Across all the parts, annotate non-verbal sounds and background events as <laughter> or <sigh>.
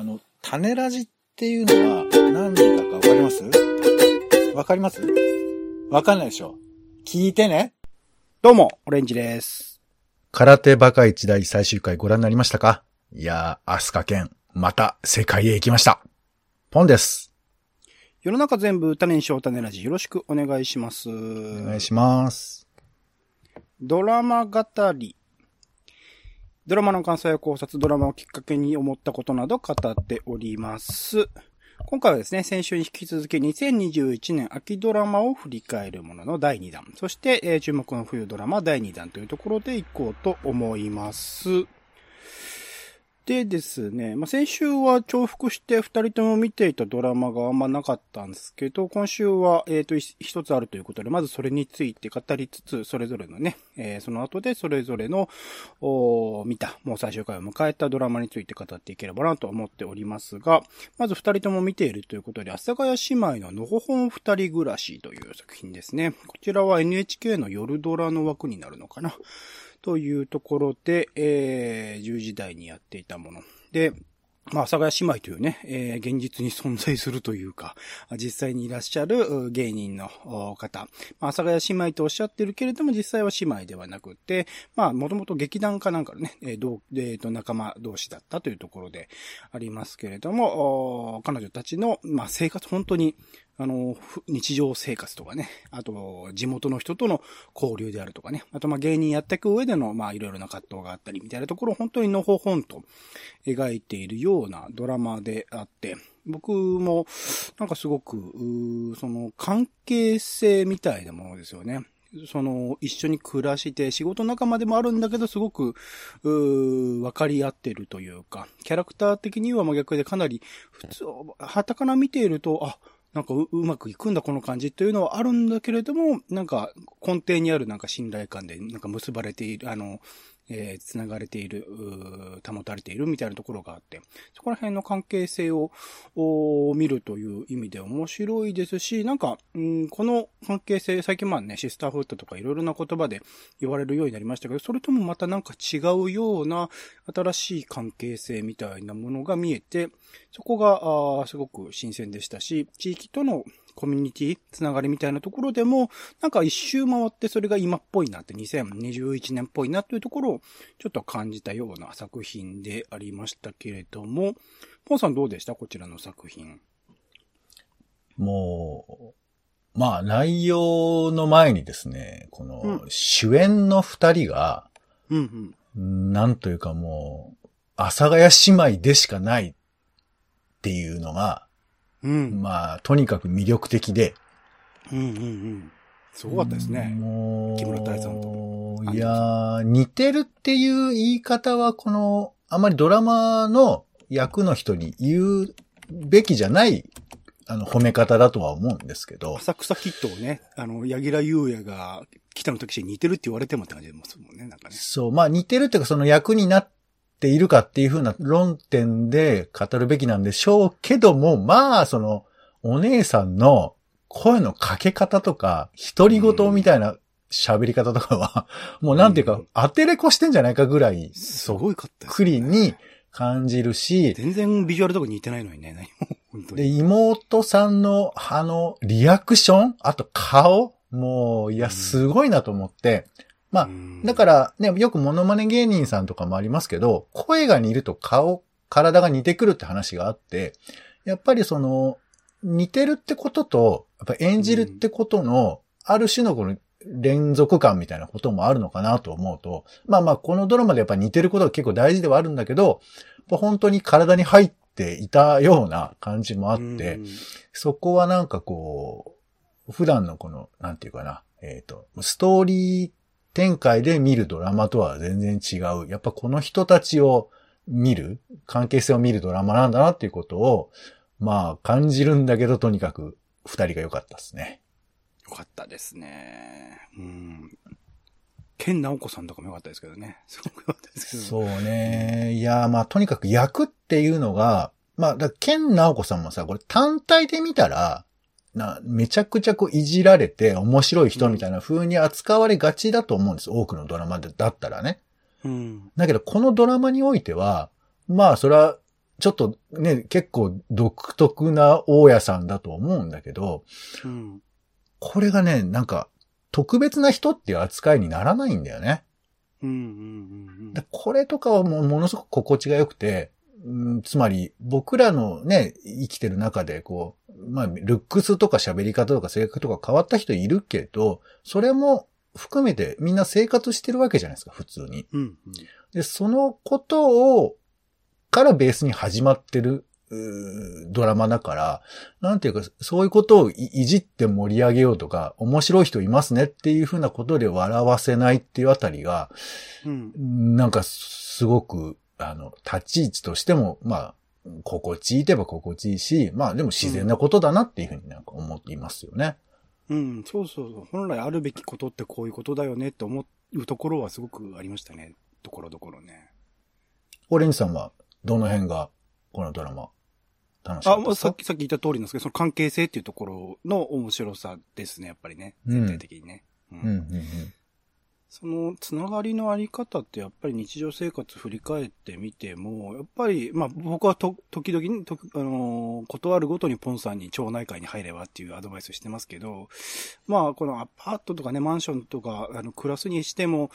あの、種ラジっていうのは何だかわかります？わかります？わかんないでしょ聞いてね。どうも、オレンジです。空手バカ一大最終回ご覧になりましたか？いやー、アスカ剣、また世界へ行きました。ポンです。世の中全部種にしよう種ラジよろしくお願いします。お願いします。ドラマ語り。ドラマの感想や考察、ドラマをきっかけに思ったことなど語っております。今回はですね、先週に引き続き2021年秋ドラマを振り返るものの第2弾。そして、えー注目の冬ドラマ第2弾というところでいこうと思います。でですね、まあ、先週は重複して二人とも見ていたドラマがあんまなかったんですけど、今週は、えっ、と、一つあるということで、まずそれについて語りつつ、それぞれのね、えーその後でそれぞれの、お見た、もう最終回を迎えたドラマについて語っていければなと思っておりますが、まず二人とも見ているということで、阿佐ヶ谷姉妹ののほほん二人暮らしという作品ですね。こちらは NHK の夜ドラの枠になるのかな。というところで、えー、10時台にやっていたもの。で、まあ、阿佐ヶ谷姉妹というね、えー現実に存在するというか、実際にいらっしゃる芸人の方。まあ、阿佐ヶ谷姉妹とおっしゃってるけれども、実際は姉妹ではなくて、まあ、もともと劇団かなんかのね、えー同えーと、仲間同士だったというところでありますけれども、彼女たちの、まあ、生活、本当に、あの、日常生活とかね、あと、地元の人との交流であるとかね、あと、ま、芸人やっていく上での、ま、いろいろな葛藤があったりみたいなところを本当にのほほんと描いているようなドラマであって、僕も、なんかすごく、その、関係性みたいなものですよね。その、一緒に暮らして、仕事仲間でもあるんだけど、すごく、うー分かり合ってるというか、キャラクター的には真逆でかなり、普通、旗から見ていると、あ、なんかうまくいくんだこの感じというのはあるんだけれども、なんか根底にあるなんか信頼感でなんか結ばれている、あの、えー、繋がれている、保たれているみたいなところがあって、そこら辺の関係性を見るという意味で面白いですし、なんか、うん、この関係性、最近まあね、シスターフットとかいろいろな言葉で言われるようになりましたけど、それともまたなんか違うような新しい関係性みたいなものが見えて、そこが、あすごく新鮮でしたし、地域とのコミュニティ、つながりみたいなところでも、なんか一周回ってそれが今っぽいなって、2021年っぽいなというところをちょっと感じたような作品でありましたけれども、ポンさんどうでした？こちらの作品。もう、まあ内容の前にですね、こうのん主演の二人が、うんうん。なんというかもう、阿佐ヶ谷姉妹でしかないっていうのが、うん。まあ、とにかく魅力的で。うんうんうん。すごかったですね。もう、木村多江さんといやー、似てるっていう言い方は、この、あまりドラマの役の人に言うべきじゃない、あの、褒め方だとは思うんですけど。浅草キッドをね、あの、柳楽優弥が北野武に似てるって言われてもって感じでますもんね、なんかね。そう、まあ似てるっていうかその役になっているかっていう風な論点で語るべきなんでしょうけども、まあそのお姉さんの声のかけ方とか、独り言みたいな喋り方とかは、もうなんていうかうん、当てれこしてんじゃないかぐらい、すごいかったクリに感じるし、全然ビジュアルとか似てないのにね、何も。本当で、に。妹さんの、あの、リアクションあと顔もう、いや、うんすごいなと思って、まあうん。だからね、よくモノマネ芸人さんとかもありますけど、声が似ると顔、体が似てくるって話があって、やっぱりその、似てるってことと、やっぱ演じるってことの、ある種のこの連続感みたいなこともあるのかなと思うと、まあまあこのドラマでやっぱ似てることが結構大事ではあるんだけど、本当に体に入っていたような感じもあって、うん。そこはなんかこう、普段のこの、なんていうかな、えっ、と、ストーリー展開で見るドラマとは全然違う。やっぱこの人たちを見る、関係性を見るドラマなんだなっていうことを、まあ感じるんだけど、とにかく二人が良かったですね。よかったですね。うん。ケンナオコさんとかもよかったですけどね。すごくよかったですけど。そうね。いや、まあとにかく役っていうのが、まあ、ケンナオコさんもさ、これ単体で見たら、な、めちゃくちゃこういじられて面白い人みたいな風に扱われがちだと思うんです。多くのドラマでだったらね。うん。だけど、このドラマにおいては、まあ、それは、ちょっとね、結構独特な大家さんだと思うんだけど、うん。これがね、なんか、特別な人っていう扱いにならないんだよね。うん。うん。でこれとかはもうものすごく心地が良くて、うんつまり僕らのね、生きてる中でこう、まあ、ルックスとか喋り方とか性格とか変わった人いるけど、それも含めてみんな生活してるわけじゃないですか、普通に。うん。で、そのことを、からベースに始まってる、ドラマだから、なんていうか、そういうことをいいじって盛り上げようとか、面白い人いますねっていうふうなことで笑わせないっていうあたりが、うん。なんかすごく、あの、立ち位置としても、まあ、心地いいといえば心地いいし、まあでも自然なことだなっていうふうになんか思っていますよね。うん。そうそうそう。本来あるべきことってこういうことだよねって思うところはすごくありましたね。ところどころね。オレンジさんはどの辺がこのドラマ楽しかあ、ったですか？もうさっき、さっき言った通りなんですけど、その関係性っていうところの面白さですね、やっぱりね。うん全体的にね。ううんうんうん。そのつながりのあり方ってやっぱり日常生活振り返ってみても、やっぱり、まあ僕はと、時々、とあのー断るごとにポンさんに町内会に入ればっていうアドバイスしてますけど、まあこのアパートとかね、マンションとか、あの、暮らすにしても、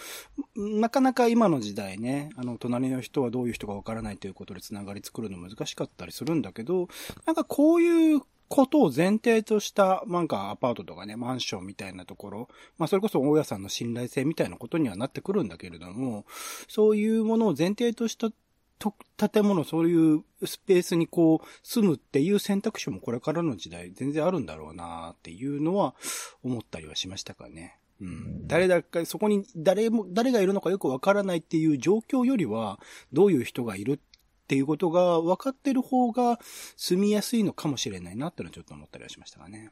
なかなか今の時代ね、あの、隣の人はどういう人かわからないということでつながり作るの難しかったりするんだけど、なんかこういうことを前提とした、なんかアパートとかね、マンションみたいなところ、まあそれこそ大家さんの信頼性みたいなことにはなってくるんだけれども、そういうものを前提としたと建物、そういうスペースにこう住むっていう選択肢もこれからの時代全然あるんだろうなっていうのは思ったりはしましたかね。うん。誰だか、そこに誰も、誰がいるのかよくわからないっていう状況よりは、どういう人がいるっていうことが分かってる方が住みやすいのかもしれないなってのはちょっと思ったりはしましたがね。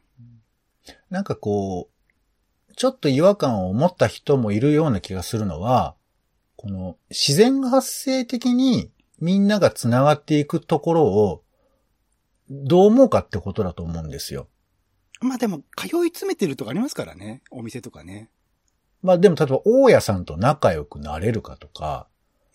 なんかこう、ちょっと違和感を持った人もいるような気がするのは、この自然発生的にみんなが繋がっていくところをどう思うかってことだと思うんですよ。まあでも、通い詰めてるとかありますからね。お店とかね。まあでも例えば大家さんと仲良くなれるかとか、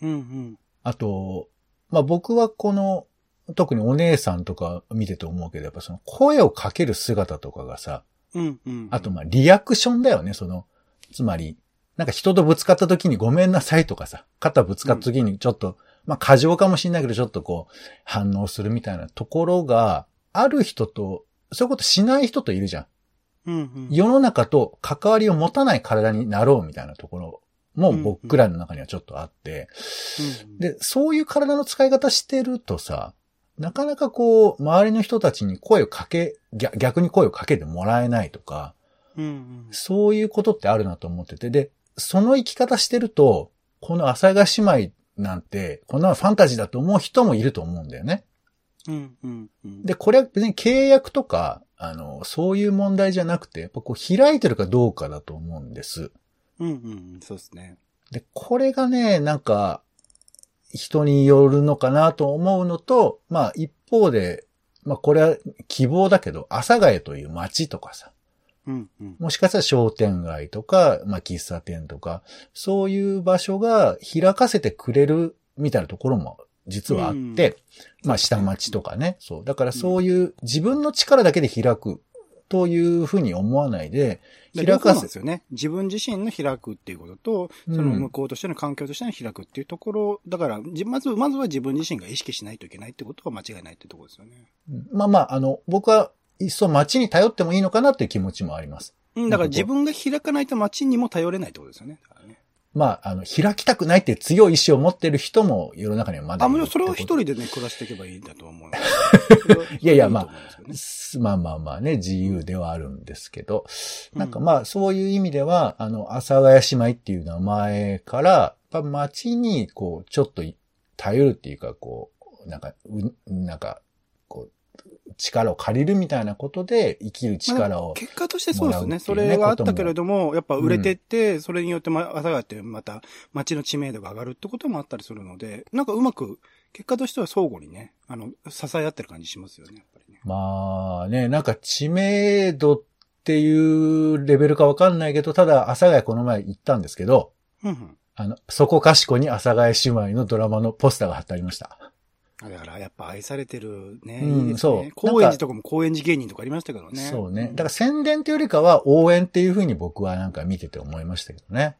うんうん。あと、まあ僕はこの、特にお姉さんとか見てて思うけど、やっぱその声をかける姿とかがさ、うんうん。あと、まあ、リアクションだよね、その、つまり、なんか人とぶつかった時にごめんなさいとかさ、肩ぶつかった時にちょっと、まあ、過剰かもしれないけど、ちょっとこう、反応するみたいなところが、ある人と、そういうことしない人といるじゃん。うんうん。世の中と関わりを持たない体になろうみたいなところも僕らの中にはちょっとあって、うん、で、そういう体の使い方してるとさ、なかなかこう、周りの人たちに声をかけ、逆逆に声をかけてもらえないとか、うんうん。そういうことってあるなと思ってて、で、その生き方してると、この朝が姉妹なんて、こんなのファンタジーだと思う人もいると思うんだよね。うんうんうん。で、これは別に契約とか、あの、そういう問題じゃなくて、やっぱこう開いてるかどうかだと思うんです。うんうん。そうですね。で、これがね、なんか、人によるのかなと思うのと、まあ一方で、まあこれは希望だけど、阿佐ヶ谷という街とかさ、うんうん。もしかしたら商店街とか、まあ喫茶店とか、そういう場所が開かせてくれるみたいなところも実はあって、まあ下町とかね、そう。だからそういう自分の力だけで開くというふうに思わないで、開開かせかすですよね。自分自身の開くっていうことと、うんその向こうとしての環境としての開くっていうところ、だから、じまず、まずは自分自身が意識しないといけないってことは間違いないってところですよね。まあまあ、あの、僕はいっそ街に頼ってもいいのかなっていう気持ちもあります。うん、だから自分が開かないと街にも頼れないってことですよね。だからねまあ、あの、開きたくないっていう強い意志を持ってる人も世の中にはまだあ、いるもうそれは一人でね、暮らしていけばいいんだと思う。<laughs> いやいやまあまあまあまあね、自由ではあるんですけど、うん。なんかまあそういう意味では、あの、阿佐ヶ谷姉妹っていう名前から、やっぱ街にこう、ちょっと頼るっていうか、こう、なんか、うなんか、こう、力を借りるみたいなことで生きる力を。結果としてそうですよね。それはあったけれども、やっぱ売れてって、それによってま、朝がってまた街の知名度が上がるってこともあったりするので、なんかうまく、結果としては相互にね、あの、支え合ってる感じしますよね、やっぱりね。まあね、なんか知名度っていうレベルかわかんないけど、ただ、阿佐ヶ谷この前行ったんですけど、うんうん。あの、そこかしこに阿佐ヶ谷姉妹のドラマのポスターが貼ってありました。あだからやっぱ愛されてるね。うんいいねそう高円寺とかも高円寺芸人とかありましたけどね。そうね。だから宣伝というよりかは応援っていうふうに僕はなんか見てて思いましたけどね。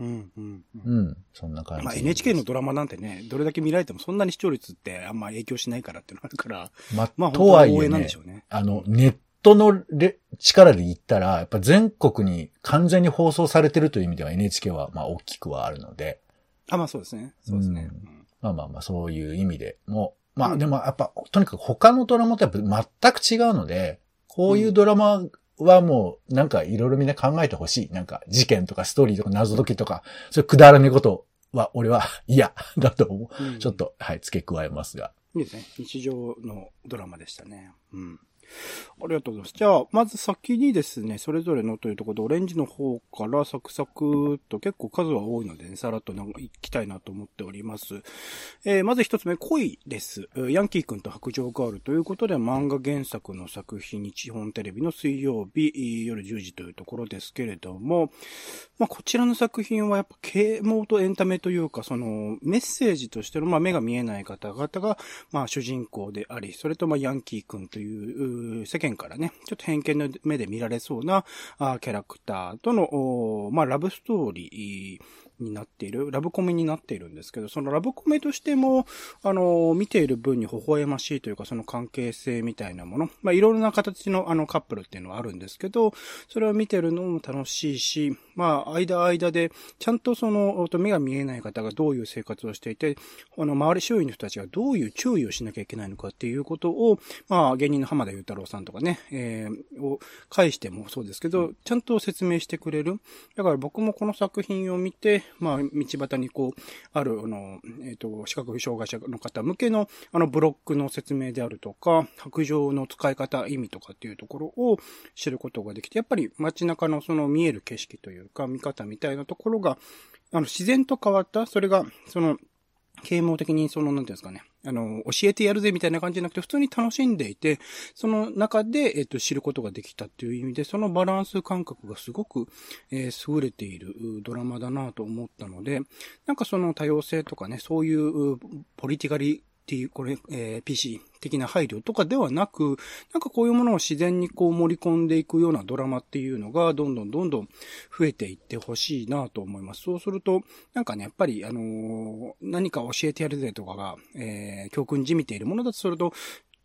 うんうんうん。うん。そんな感じ。まあ NHK のドラマなんてね、どれだけ見られてもそんなに視聴率ってあんま影響しないからっていうのがあるから、まあ、まあとはいえね。あの、ネットのレ力で言ったら、やっぱ全国に完全に放送されてるという意味では NHK はまあ大きくはあるので、あ、まあそうですね。そうですね。ううんまあまあまあそういう意味でも、まうんあでもやっぱ、とにかく他のドラマとやっぱ全く違うので、こういうドラマはもうなんかいろいろみんな考えてほしい。なんか事件とかストーリーとか謎解きとか、そういうくだらねえことは俺は嫌だと思う。うんちょっと、はい、付け加えますが。いいですね。日常のドラマでしたね。うん。ありがとうございます。じゃあ、まず先にですね、それぞれのというところで、オレンジの方からサクサクと結構数は多いのでね、さらっとなんか行きたいなと思っております。えー、まず一つ目、恋です。ヤンキーくんと白状ガールということで、漫画原作の作品、日本テレビの水曜日、夜10時というところですけれども、まあ、こちらの作品はやっぱ啓蒙とエンタメというか、そのメッセージとしての、まあ、目が見えない方々が、まあ、主人公であり、それとまあ、ヤンキー君という、う世間からね、ちょっと偏見の目で見られそうな、キャラクターとの、まあ、ラブストーリー、になっている、ラブコメになっているんですけど、そのラブコメとしても、あの、見ている分に微笑ましいというか、その関係性みたいなもの、まあ、いろいろな形のあのカップルっていうのはあるんですけど、それを見てるのも楽しいし、まあ、間間で、ちゃんとその、目が見えない方がどういう生活をしていて、あの、周り周囲の人たちがどういう注意をしなきゃいけないのかっていうことを、まあ、芸人の浜田雄太郎さんとかね、えー、を介してもそうですけど、ちゃんと説明してくれる。だから僕もこの作品を見て、まあ、道端にこう、ある、あの、えっ、と、視覚障害者の方向けの、あの、ブロックの説明であるとか、白状の使い方、意味とかっていうところを知ることができて、やっぱり街中のその見える景色というか、見方みたいなところが、あの、自然と変わった、それが、その、啓蒙的にその、なんていうんですかね、あの、教えてやるぜみたいな感じじゃなくて、普通に楽しんでいて、その中で、えっと、知ることができたっていう意味で、そのバランス感覚がすごく、えー優れているドラマだなと思ったので、なんかその多様性とかね、そういううポリティカリっていう、これ、えー PC 的な配慮とかではなく、なんかこういうものを自然にこう盛り込んでいくようなドラマっていうのが、どんどんどんどん増えていってほしいなと思います。そうすると、なんかね、やっぱり、あのー何か教えてやるぜとかが、えー教訓じみているものだとすると、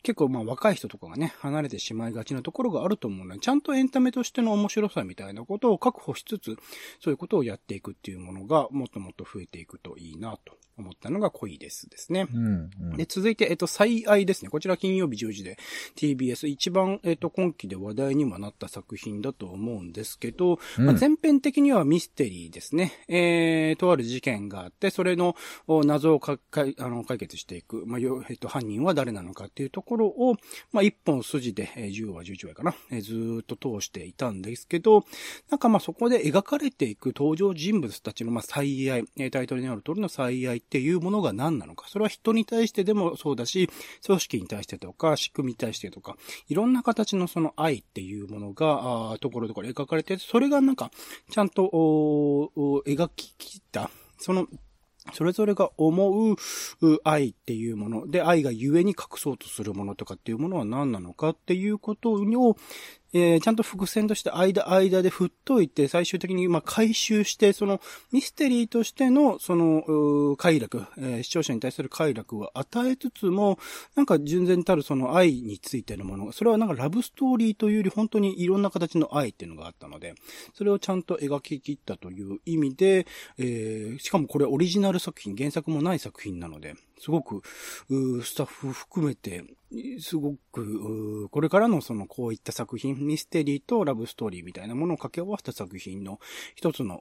結構まあ若い人とかがね、離れてしまいがちなところがあると思うので、ちゃんとエンタメとしての面白さみたいなことを確保しつつ、そういうことをやっていくっていうものが、もっともっと増えていくといいなと思ったのが恋ですですね。うん、うん。で、続いて、えっと、最愛ですね。こちら金曜日10時で TBS 一番、えっと、今期で話題にもなった作品だと思うんですけど、うんまあ、前編的にはミステリーですね。えー、とある事件があって、それのお謎をかかいあの解決していく。まあ、よえっと、犯人は誰なのかっていうところを、まあ、一本筋で、えー10話、11話かな、ずっと通していたんですけど、なんかまそこで描かれていく登場人物たちのま最愛、タイトルにある通りの最愛っていうものが何なのか。それは人に対してでもそうだし、組織に対してとか、仕組みに対してとか、いろんな形のその愛っていうものが、あところどころ描かれて、それがなんか、ちゃんと、お描き切った、その、それぞれが思う愛っていうもの。で、愛が故に隠そうとするものとかっていうものは何なのかっていうことを、えーちゃんと伏線として間間で振っといて、最終的にまあ回収して、そのミステリーとしてのその快楽、えー視聴者に対する快楽を与えつつも、なんか純然たるその愛についてのもの。が、それはなんかラブストーリーというより本当にいろんな形の愛っていうのがあったので、それをちゃんと描き切ったという意味で、えーしかもこれオリジナル作品、原作もない作品なので、すごく、スタッフ含めて、すごく、これからのそのこういった作品、ミステリーとラブストーリーみたいなものを掛け合わせた作品の一つの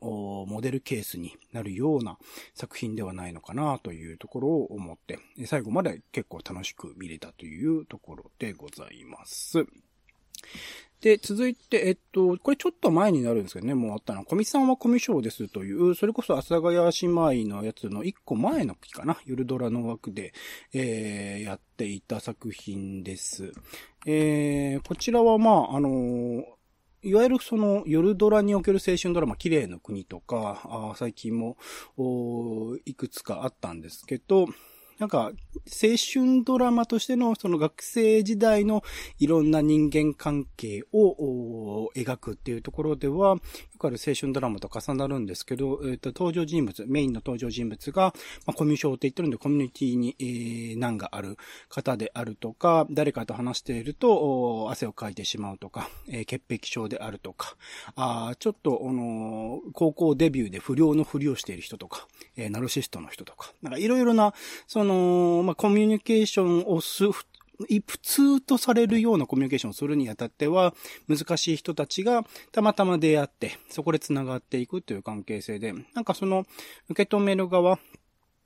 モデルケースになるような作品ではないのかなというところを思って、最後まで結構楽しく見れたというところでございます。で、続いて、えっと、これちょっと前になるんですけどね、もうあったの、コミさんはコミショーですという、それこそ阿佐ヶ谷姉妹のやつの一個前の期かな、ゆるドラの枠で、えー、やっていた作品です。えー、こちらはまあ、あのーいわゆるその夜ドラにおける青春ドラマ、綺麗の国とか、最近もいくつかあったんですけど、なんか、青春ドラマとしてのその学生時代のいろんな人間関係を描くっていうところでは、くある青春ドラマと重なるんですけど、えっ、ー、と、登場人物、メインの登場人物が、まあ、コミュ障って言ってるんで、コミュニティに、えー、難がある方であるとか、誰かと話していると、汗をかいてしまうとか、えー、潔癖症であるとか、あちょっと、あのー、高校デビューで不良のふりをしている人とか、えー、ナルシストの人とか、なんかいろいろな、その、まあ、コミュニケーションをす、普通とされるようなコミュニケーションをするにあたっては、難しい人たちがたまたま出会って、そこで繋がっていくという関係性で、なんかその、受け止める側、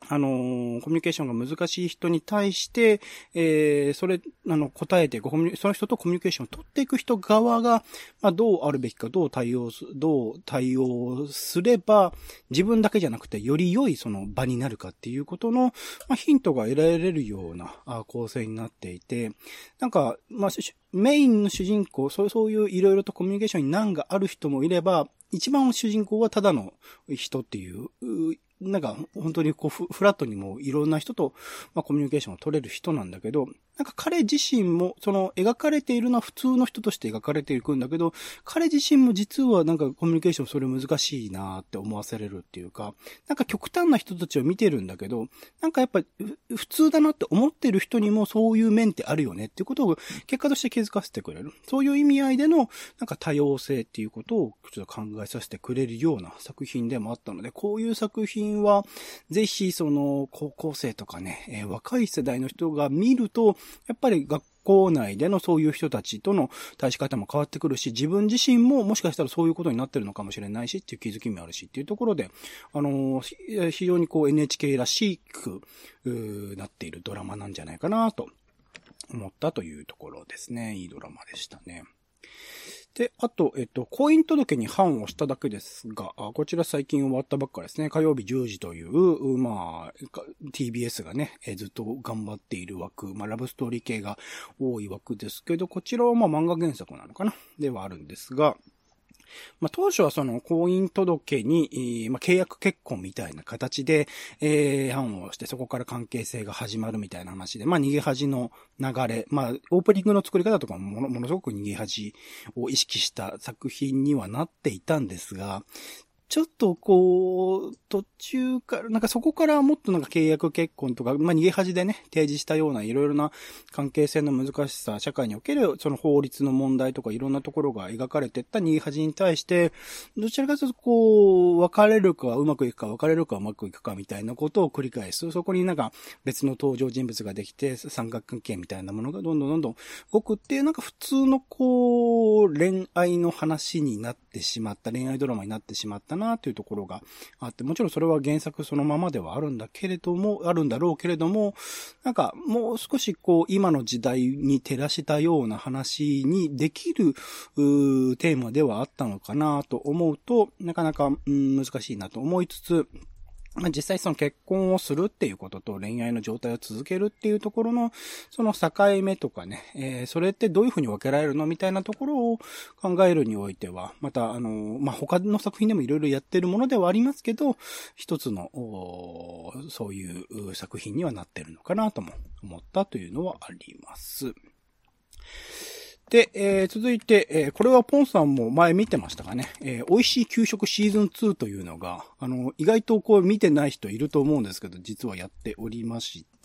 あのー、コミュニケーションが難しい人に対して、えー、それ、あの、答えてごその人とコミュニケーションを取っていく人側が、まあ、どうあるべきか、どう対応す、どう対応すれば、自分だけじゃなくて、より良いその場になるかっていうことの、まあ、ヒントが得られるようなあ構成になっていて、なんか、まあ、メインの主人公、そうそういういろいろとコミュニケーションに難がある人もいれば、一番主人公はただの人っていう、なんか、本当にこうフ、ラットにもいろんな人と、まあ、コミュニケーションを取れる人なんだけど、なんか彼自身も、その、描かれているのは普通の人として描かれていくんだけど、彼自身も実はなんかコミュニケーションそれ難しいなって思わせれるっていうか、なんか極端な人たちを見てるんだけど、なんかやっぱ普通だなって思ってる人にもそういう面ってあるよねっていうことを結果として気づかせてくれる。そういう意味合いでの、なんか多様性っていうことをちょっと考えさせてくれるような作品でもあったので、こういう作品は、ぜひその、高校生とかね、えー、若い世代の人が見ると、やっぱり学校内でのそういう人たちとの対し方も変わってくるし、自分自身ももしかしたらそういうことになってるのかもしれないしっていう気づきもあるしっていうところで、あの、非常にこう NHK らしく、なっているドラマなんじゃないかなと思ったというところですね。いいドラマでしたね。で、あと、えっと、婚姻届に判をしただけですが、こちら最近終わったばっかですね。火曜日10時という、まあ、TBS がね、ずっと頑張っている枠、まあ、ラブストーリー系が多い枠ですけど、こちらはまあ漫画原作なのかな？ではあるんですが、まあ、当初はその婚姻届に、まあ、契約結婚みたいな形で、えー、判をしてそこから関係性が始まるみたいな話で、まあ、逃げ恥の流れ、まあ、オープニングの作り方とかもものものすごく逃げ恥を意識した作品にはなっていたんですが、ちょっとこう、途中から、なんかそこからもっとなんか契約結婚とか、まあ逃げ恥でね、提示したようないろいろな関係性の難しさ、社会におけるその法律の問題とかいろんなところが描かれてった逃げ恥に対して、どちらかというとこう、別れるかうまくいくか、別れるかうまくいくかみたいなことを繰り返す。そこになんか別の登場人物ができて、三角関係みたいなものがどんどんどんどん動くっていう、なんか普通のこう、恋愛の話になってしまった、恋愛ドラマになってしまったなというところがあって、もちろんそれは原作そのままではあるんだけれども、あるんだろうけれども、なんかもう少しこう今の時代に照らしたような話にできるテーマではあったのかなと思うと、なかなか難しいなと思いつつ、まあ、実際その結婚をするっていうことと恋愛の状態を続けるっていうところの、その境目とかね、えー、それってどういうふうに分けられるのみたいなところを考えるにおいては、また、あの、まあ、他の作品でもいろいろやってるものではありますけど、一つの、そういう作品にはなってるのかなとも思ったというのはあります。で、えー、続いて、えー、これはポンさんも前見てましたかね。えー、美味しい給食シーズン2というのが、あの、意外とこう見てない人いると思うんですけど、実はやっておりまして、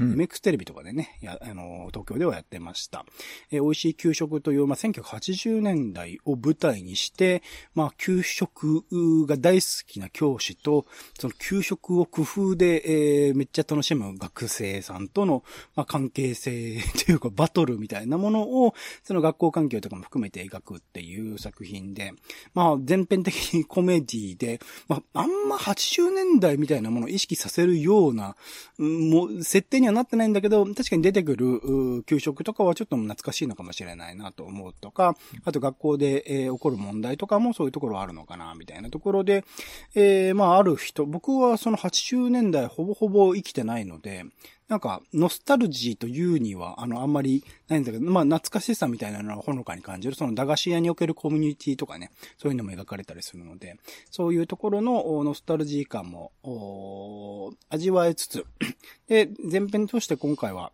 うん、MX テレビとかでね、や、あの、東京ではやってました。えー、美味しい給食という、まあ、1980年代を舞台にして、まあ、給食が大好きな教師と、その給食を工夫で、えー、めっちゃ楽しむ学生さんとの、まあ、関係性というか、バトルみたいなものを、その学校環境とかも含めて描くっていう作品で、まあ全編的にコメディで、まああんま80年代みたいなものを意識させるような、もう設定にはなってないんだけど、確かに出てくる給食とかはちょっと懐かしいのかもしれないなと思うとか、あと学校で、えー、起こる問題とかもそういうところあるのかな、みたいなところで、えー、まあある人、僕はその80年代ほぼほぼ生きてないので、なんか、ノスタルジーというには、あの、あんまりないんだけど、まあ、懐かしさみたいなのはほのかに感じる。その駄菓子屋におけるコミュニティとかね、そういうのも描かれたりするので、そういうところのノスタルジー感も、味わえつつ、で、前編として今回は、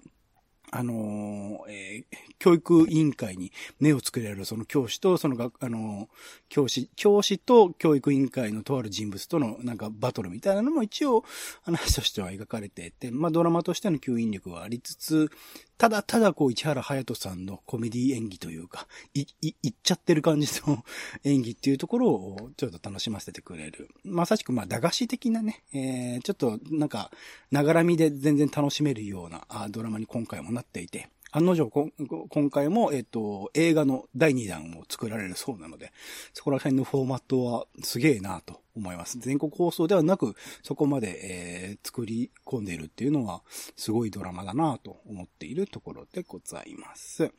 あのー、えー、教育委員会に目をつけられるその教師と、そのが、あの、教師、教師と教育委員会のとある人物とのなんかバトルみたいなのも一応話としては描かれていて、まあドラマとしての吸引力はありつつ、ただただこう、市原隼人さんのコメディ演技というか、い、い、いっちゃってる感じの <laughs> 演技っていうところをちょっと楽しませてくれる。まさしくまあ、駄菓子的なね、えー、ちょっとなんか、ながらみで全然楽しめるようなあドラマに今回もなっていて、案の定、今回も、えっ、と、映画の第2弾を作られるそうなので、そこら辺のフォーマットはすげえなと思います。全国放送ではなく、そこまで、えー、作り込んでいるっていうのは、すごいドラマだなと思っているところでございます。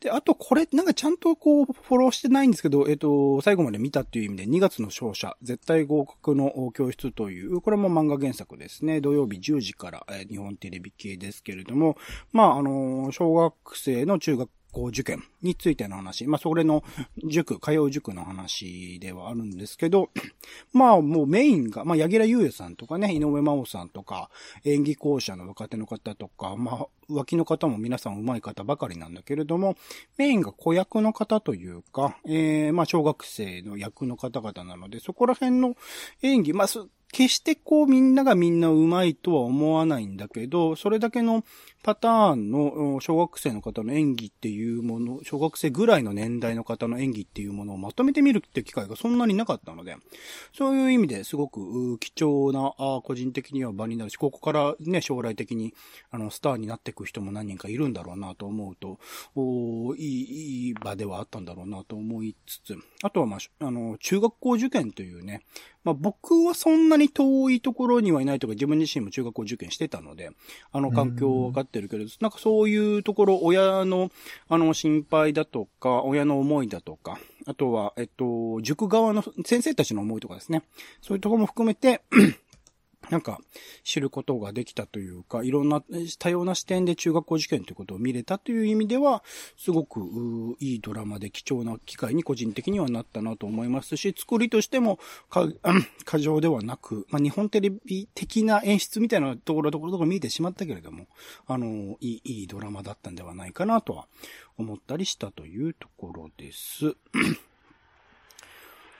で、あとこれ、なんかちゃんとこう、フォローしてないんですけど、えっ、と、最後まで見たっていう意味で、2月の勝者、絶対合格の教室という、これも漫画原作ですね。土曜日10時から、えー、日本テレビ系ですけれども、まあ、あの、小学生の中学校受験についての話。まあ、それの塾、通う塾の話ではあるんですけど、<clears throat> まあ、もうメインが、まあ、柳楽優也さんとかね、井上真央さんとか、演技校舎の若手の方とか、まあ、脇の方も皆さん上手い方ばかりなんだけれども、メインが子役の方というか、えー、まあ、小学生の役の方々なので、そこら辺の演技、まあ、決してこうみんながみんな上手いとは思わないんだけど、それだけのパターンの小学生の方の演技っていうもの、小学生ぐらいの年代の方の演技っていうものをまとめてみるって機会がそんなになかったので、そういう意味ですごく貴重な、あ個人的には場になるし、ここからね、将来的にあのスターになっていく人も何人かいるんだろうなと思うと、おいい、いい場ではあったんだろうなと思いつつ、あとはまあ、あの、中学校受験というね、まあ僕はそんなに遠いところにはいないとか自分自身も中学校受験してたので、あの環境分かってるけれど、なんかそういうところ、親の、あの心配だとか、親の思いだとか、あとは、えっと、塾側の先生たちの思いとかですね。そういうところも含めてなんか、知ることができたというか、いろんな多様な視点で中学校受験ということを見れたという意味では、すごくいいドラマで貴重な機会に個人的にはなったなと思いますし、作りとしても過剰ではなく、まあ、日本テレビ的な演出みたいなところどころとか見えてしまったけれども、あの、いい、いいドラマだったんではないかなとは思ったりしたというところです。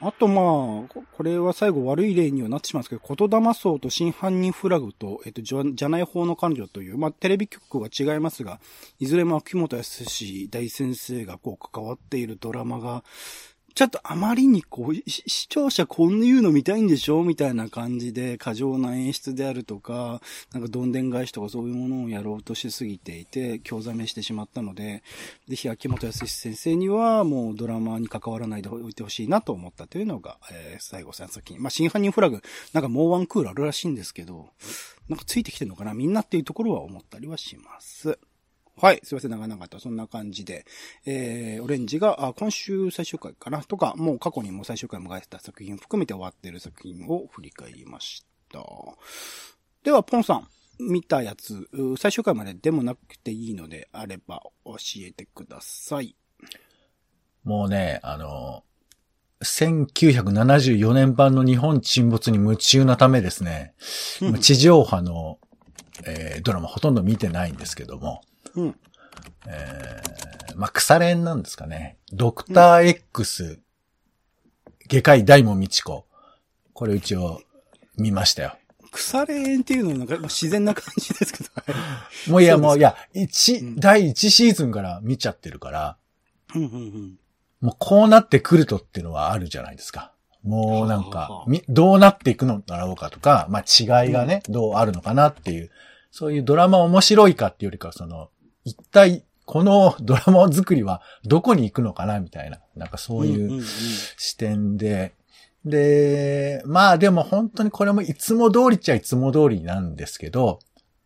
あとまあ、これは最後悪い例にはなってしまうんですけど、言霊層と真犯人フラグと、えっと、じゃ、ない方の感情という、まあ、テレビ局は違いますが、いずれも秋元康大先生がこう関わっているドラマが、ちょっとあまりにこう、視聴者こんな言うの見たいんでしょみたいな感じで、過剰な演出であるとか、なんかどんでん返しとかそういうものをやろうとしすぎていて、興ざめしてしまったので、ぜひ秋元康先生にはもうドラマに関わらないでおいてほしいなと思ったというのが、えー、最後さん先に。まあ、真犯人フラグ、なんかもうワンクールあるらしいんですけど、なんかついてきてるのかなみんなっていうところは思ったりはします。はい。すいません、長々と。そんな感じで。えー、オレンジが、あ、今週最終回かな？とか、もう過去にも最終回を迎えてた作品を含めて終わっている作品を振り返りました。では、ポンさん。見たやつ、最終回まででもなくていいのであれば教えてください。もうね、あの、1974年版の日本沈没に夢中なためですね、うん、地上波の、えー、ドラマほとんど見てないんですけども、うん。えー、まあ、腐れんなんですかね。ドクター X、うん、外科医大門道子。これ一応見ましたよ。腐れ縁っていうのはなんか自然な感じですけど。もういや、もういや、一、うん、第一シーズンから見ちゃってるから、うんうんうん、もうこうなってくるとっていうのはあるじゃないですか。もうなんか、どうなっていくのだろうかとか、まあ違いがね、うん、どうあるのかなっていう、そういうドラマ面白いかっていうよりかその、一体このドラマ作りはどこに行くのかなみたいな、なんかそういう視点で、で、まあでも本当にこれもいつも通りっちゃいつも通りなんですけど、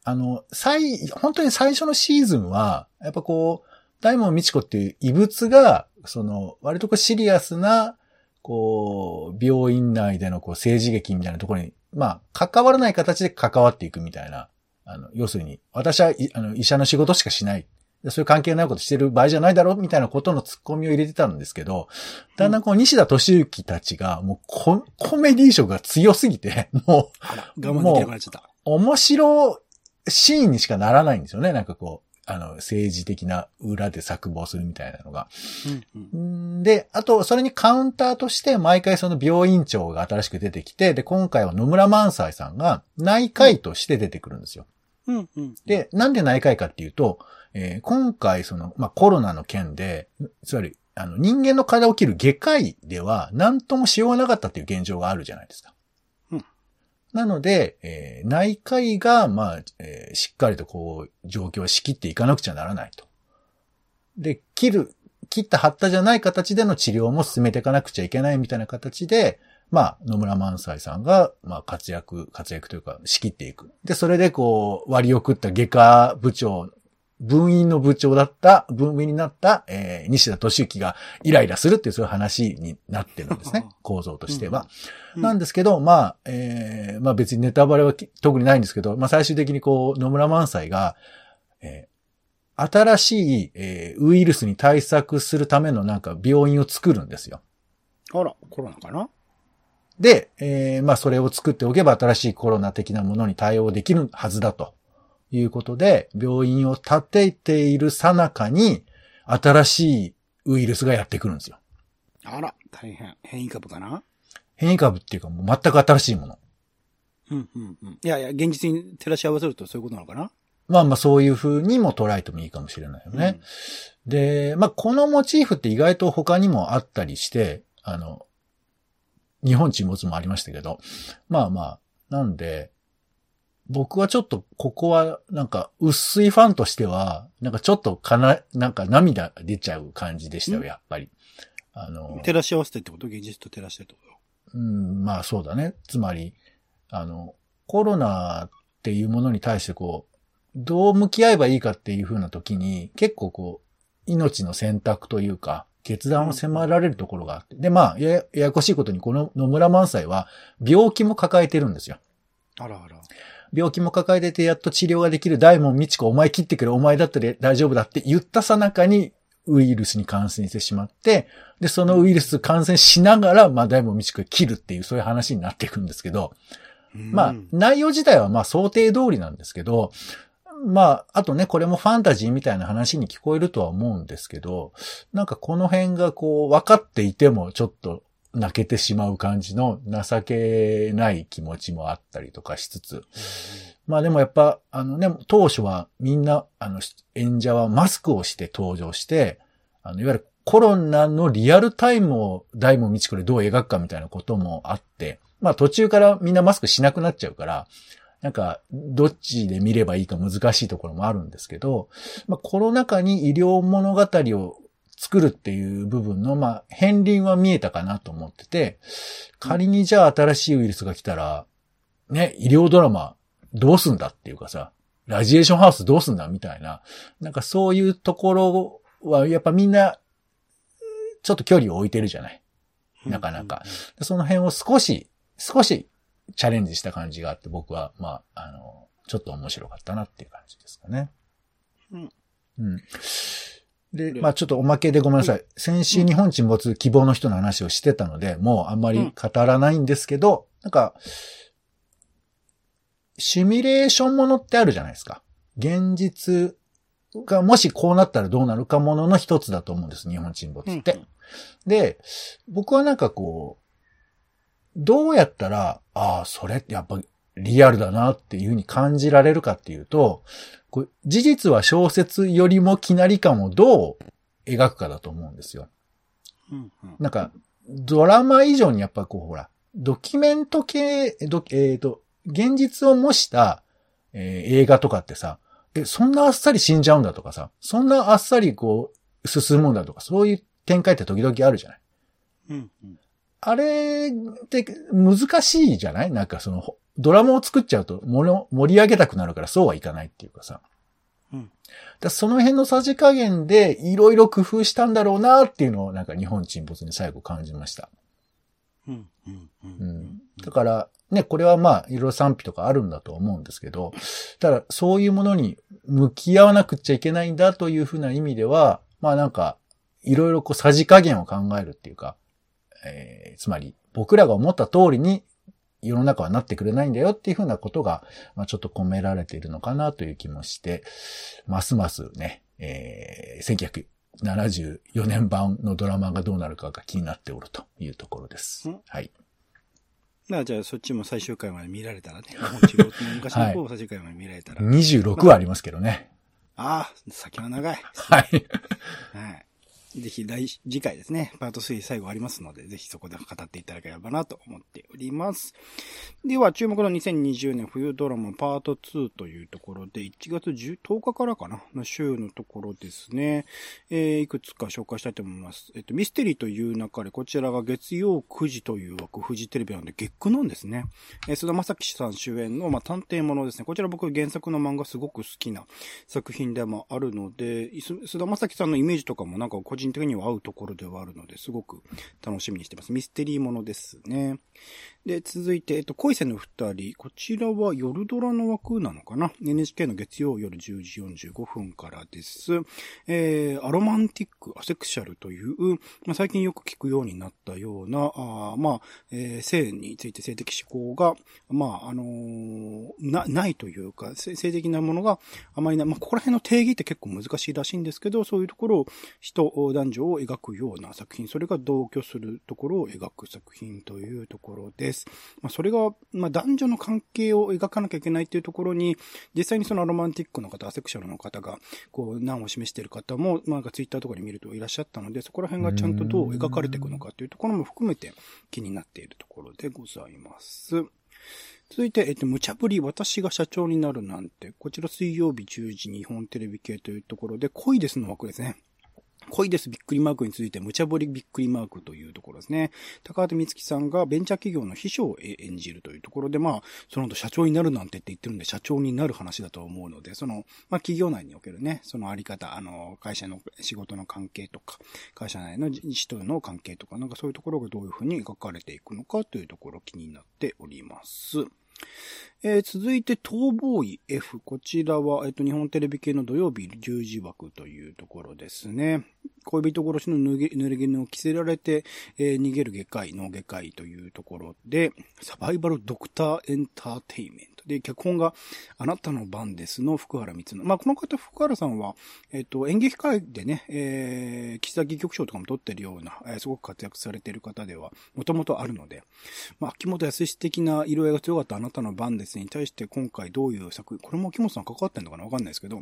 あの、最、本当に最初のシーズンは、やっぱこう、大門美智子っていう異物が、その、割とこうシリアスな、こう、病院内でのこう政治劇みたいなところに、まあ、関わらない形で関わっていくみたいなあの、要するに、私はいあの医者の仕事しかしない。そういう関係ないことしてる場合じゃないだろうみたいなことのツッコミを入れてたんですけど、だんだんこう西田敏行たちがもうココメディ色が強すぎて、もう、あら、我慢できなくなっちゃった。面白シーンにしかならないんですよね。なんかこう、あの、政治的な裏で作望するみたいなのが。うんうんんで、あと、それにカウンターとして、毎回その病院長が新しく出てきて、で、今回は野村萬斎さんが内科医として出てくるんですよ。うんうん。で、なんで内科医かっていうと、えー今回その、まあ、コロナの件で、つまり、あの、人間の体を切る外科医では、何ともしようがなかったっていう現状があるじゃないですか。うんなので、えー内科医が、まあ、えーしっかりとこう、状況を仕切っていかなくちゃならないと。で、切る、切った貼ったじゃない形での治療も進めていかなくちゃいけないみたいな形で、まあ、野村萬斎さんが、まあ、活躍、活躍というか、仕切っていく。で、それでこう、割り送った外科部長、分院の部長だった、分院になった、えー西田敏行がイライラするっていうそういう話になってるんですね。<laughs> 構造としては。うんなんですけど、まあ、えーまあ別にネタバレはき特にないんですけど、まあ最終的にこう、野村萬斎が、えー新しい、えーウイルスに対策するためのなんか病院を作るんですよ。あら、コロナかな？で、えーまあそれを作っておけば新しいコロナ的なものに対応できるはずだということで、病院を建てている最中に新しいウイルスがやってくるんですよ。あら、大変。変異株かな？変異株っていうかもう全く新しいもの。うんうんうん。いやいや、現実に照らし合わせるとそういうことなのかな？まあまあそういう風にも捉えてもいいかもしれないよね。で、まあこのモチーフって意外と他にもあったりして、あの、日本沈没もありましたけど、まあまあ、なんで、僕はちょっとここはなんか薄いファンとしては、なんかちょっとかな、なんか涙が出ちゃう感じでしたよ、んやっぱり。あの、照らし合わせてってこと？現実と照らしてってこうん、まあそうだね。つまり、あの、コロナっていうものに対してこう、どう向き合えばいいかっていう風な時に、結構こう、命の選択というか、決断を迫られるところがあって。で、まあ、ややこしいことに、この野村萬斎は、病気も抱えてるんですよ。とあらあら。病気も抱えてて、やっと治療ができる大門美智子、お前切ってくれ、お前だったら大丈夫だって言ったさなかに、ウイルスに感染してしまって、で、そのウイルス感染しながら、まあ、大門美智子が切るっていう、そういう話になっていくんですけど、まあうん、内容自体はまあ想定通りなんですけど、まあ、あとね、これもファンタジーみたいな話に聞こえるとは思うんですけど、なんかこの辺がこう、分かっていてもちょっと泣けてしまう感じの情けない気持ちもあったりとかしつつ、まあでもやっぱ、あのね、当初はみんな、あの、演者はマスクをして登場して、あの、いわゆるコロナのリアルタイムを大門未知子でどう描くかみたいなこともあって、まあ途中からみんなマスクしなくなっちゃうから、なんか、どっちで見ればいいか難しいところもあるんですけど、まあコロナ禍に医療物語を作るっていう部分の、まあ、片鱗は見えたかなと思ってて、仮にじゃあ新しいウイルスが来たら、ね、医療ドラマどうすんだっていうかさ、ラジエーションハウスどうすんだみたいな、なんかそういうところはやっぱみんな、ちょっと距離を置いてるじゃない。なかなか。その辺を少し、少しチャレンジした感じがあって僕は、まあ、あの、ちょっと面白かったなっていう感じですかね。うん。うん。で、でまあちょっとおまけでごめんなさい。先週日本沈没希望の人の話をしてたので、もうあんまり語らないんですけど、なんか、シミュレーションものってあるじゃないですか。現実がもしこうなったらどうなるかものの一つだと思うんです、日本沈没って。で、僕はなんかこう、どうやったら、ああ、それってやっぱリアルだなっていうふうに感じられるかっていうと、こう事実は小説よりもきなり感をどう描くかだと思うんですよ。うんうん。なんか、ドラマ以上にやっぱこう、ほら、ドキュメント系、ドえっ、と、現実を模した、えー映画とかってさ、え、そんなあっさり死んじゃうんだとかさ、そんなあっさりこう、進むんだとか、そういう展開って時々あるじゃない。うんうんあれって難しいじゃない？なんかその、ほドラマを作っちゃうと盛り上げたくなるからそうはいかないっていうかさ。うんだその辺のさじ加減でいろいろ工夫したんだろうなっていうのをなんか日本沈没に最後感じました。うんうんううんん。だから、ね、これはまあ、いろいろ賛否とかあるんだと思うんですけど、ただ、そういうものに向き合わなくちゃいけないんだというふうな意味では、まあなんか、いろいろこう、さじ加減を考えるっていうか、えー、つまり、僕らが思った通りに世の中はなってくれないんだよっていうふうなことが、まあ、ちょっと込められているのかなという気もして、ますますね、えー、1974年版のドラマがどうなるかが気になっておるというところです。はい。まあじゃあそっちも最終回まで見られたらね。昔の方最終回まで見られたら。はい、26はありますけどね。ああ、先は長い。はい。はい。ぜひ来、次回ですね、パート3最後ありますので、ぜひそこで語っていただければなと思っております。では、注目の2020年冬ドラマパート2というところで、1月 10, 10日からかなの週のところですね、えー、いくつか紹介したいと思います。えっと、ミステリーという中で、こちらが月曜9時という枠、フジテレビなんで月9なんですね。えー、菅田正樹さん主演の、まあ、探偵ものですね。こちら僕原作の漫画すごく好きな作品でもあるので、菅田正樹さんのイメージとかもなんか個人人的には合うところではあるので、すごく楽しみにしてます。ミステリーものですね。で、続いて、えっと、恋せの二人。こちらは夜ドラの枠なのかな ?NHK の月曜夜10時45分からです。えー、アロマンティック、アセクシャルという、まあ、最近よく聞くようになったような、あまあ、えー、性について性的思考が、まあ、あのー、な、ないというか、性的なものがあまりない。まあ、ここら辺の定義って結構難しいらしいんですけど、そういうところを人、男女を描くような作品、それが同居するところを描く作品というところです。。まあ、それが、まあ、男女の関係を描かなきゃいけないっていうところに、実際にそのロマンティックの方、アセクシャルの方が、こう、難を示している方も、まあ、ツイッターとかで見るといらっしゃったので、そこら辺がちゃんとどう描かれていくのかっていうところも含めて気になっているところでございます。続いて、えっと、無茶ぶり、私が社長になるなんて、こちら水曜日10時日本テレビ系というところで、恋ですの枠ですね。恋ですびっくりマークについて無茶ぶりびっくりマークというところですね。高畑光希さんがベンチャー企業の秘書を演じるというところで、まあ、その後社長になるなんてって言ってるんで、社長になる話だと思うので、その、まあ企業内におけるね、そのあり方、あの、会社の仕事の関係とか、会社内の人の関係とか、なんかそういうところがどういうふうに描かれていくのかというところ気になっております。えー、続いて、逃亡医 F。こちらは、えっ、と、日本テレビ系の土曜日10時枠というところですね。恋人殺しの濡れ衣を着せられて、えー、逃げる外科医の外科医というところで、サバイバルドクターエンターテイメント。で、脚本があなたの番ですの福原光の。まあ、この方、福原さんは、えっ、と、演劇界でね、えー、岸田戯曲賞とかも取ってるような、えー、すごく活躍されている方では、もともとあるので、まあ、秋元康的な色合いが強かったあなたの番ですに対して今回どういう作品、これも木本さん関わってんのかなわかんないですけど、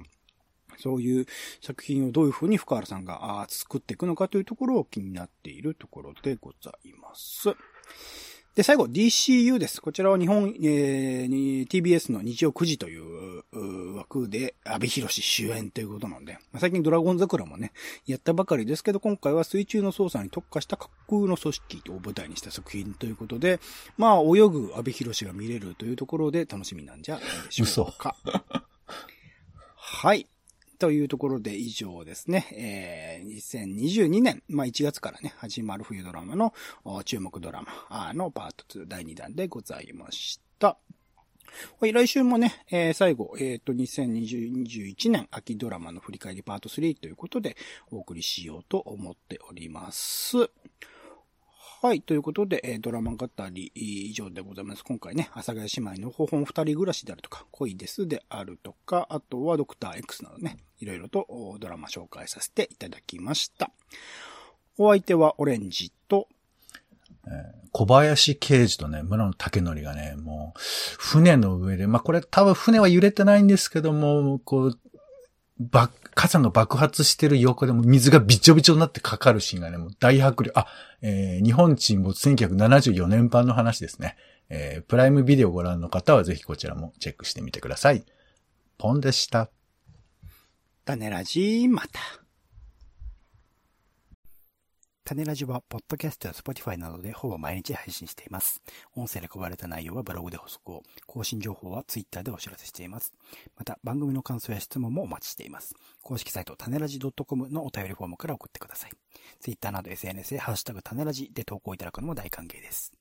そういう作品をどういうふうに深原さんが作っていくのかというところを気になっているところでございます。で、最後、DCU です。こちらは日本、えー、TBS の日曜9時という枠で、安倍博士主演ということなので、まあ、最近ドラゴン桜もね、やったばかりですけど、今回は水中の操作に特化した架空の組織を舞台にした作品ということで、まあ、泳ぐ安倍博士が見れるというところで楽しみなんじゃないでしょうか。はい。というところで以上ですね。えー、2022年、まあ1月からね、始まる冬ドラマの注目ドラマのパート2第2弾でございました。はい、来週もね、えー、最後、えっ、ー、と、2021年秋ドラマの振り返りパート3ということでお送りしようと思っております。はい。ということで、ドラマ語り以上でございます。今回ね、阿佐ヶ谷姉妹の方法二人暮らしであるとか、恋ですであるとか、あとはドクター X などね、いろいろとドラマ紹介させていただきました。お相手はオレンジと、小林刑事とね、村野竹則がね、もう、船の上で、まあ、これ多分船は揺れてないんですけども、こう、ば、傘の爆発してる横でも水がびちょびちょになってかかるシーンがね、もう大迫力。あ、えー、日本沈没1974年版の話ですね。えー、プライムビデオをご覧の方はぜひこちらもチェックしてみてください。ポンでした。種ラジまた。種ラジは、ポッドキャストやスポティファイなどでほぼ毎日配信しています。音声で配られた内容はブログで補足を、更新情報はツイッターでお知らせしています。また、番組の感想や質問もお待ちしています。公式サイト、タネラジ .com のお便りフォームから送ってください。ツイッターなど SNS へハッシュタグ種ラジで投稿いただくのも大歓迎です。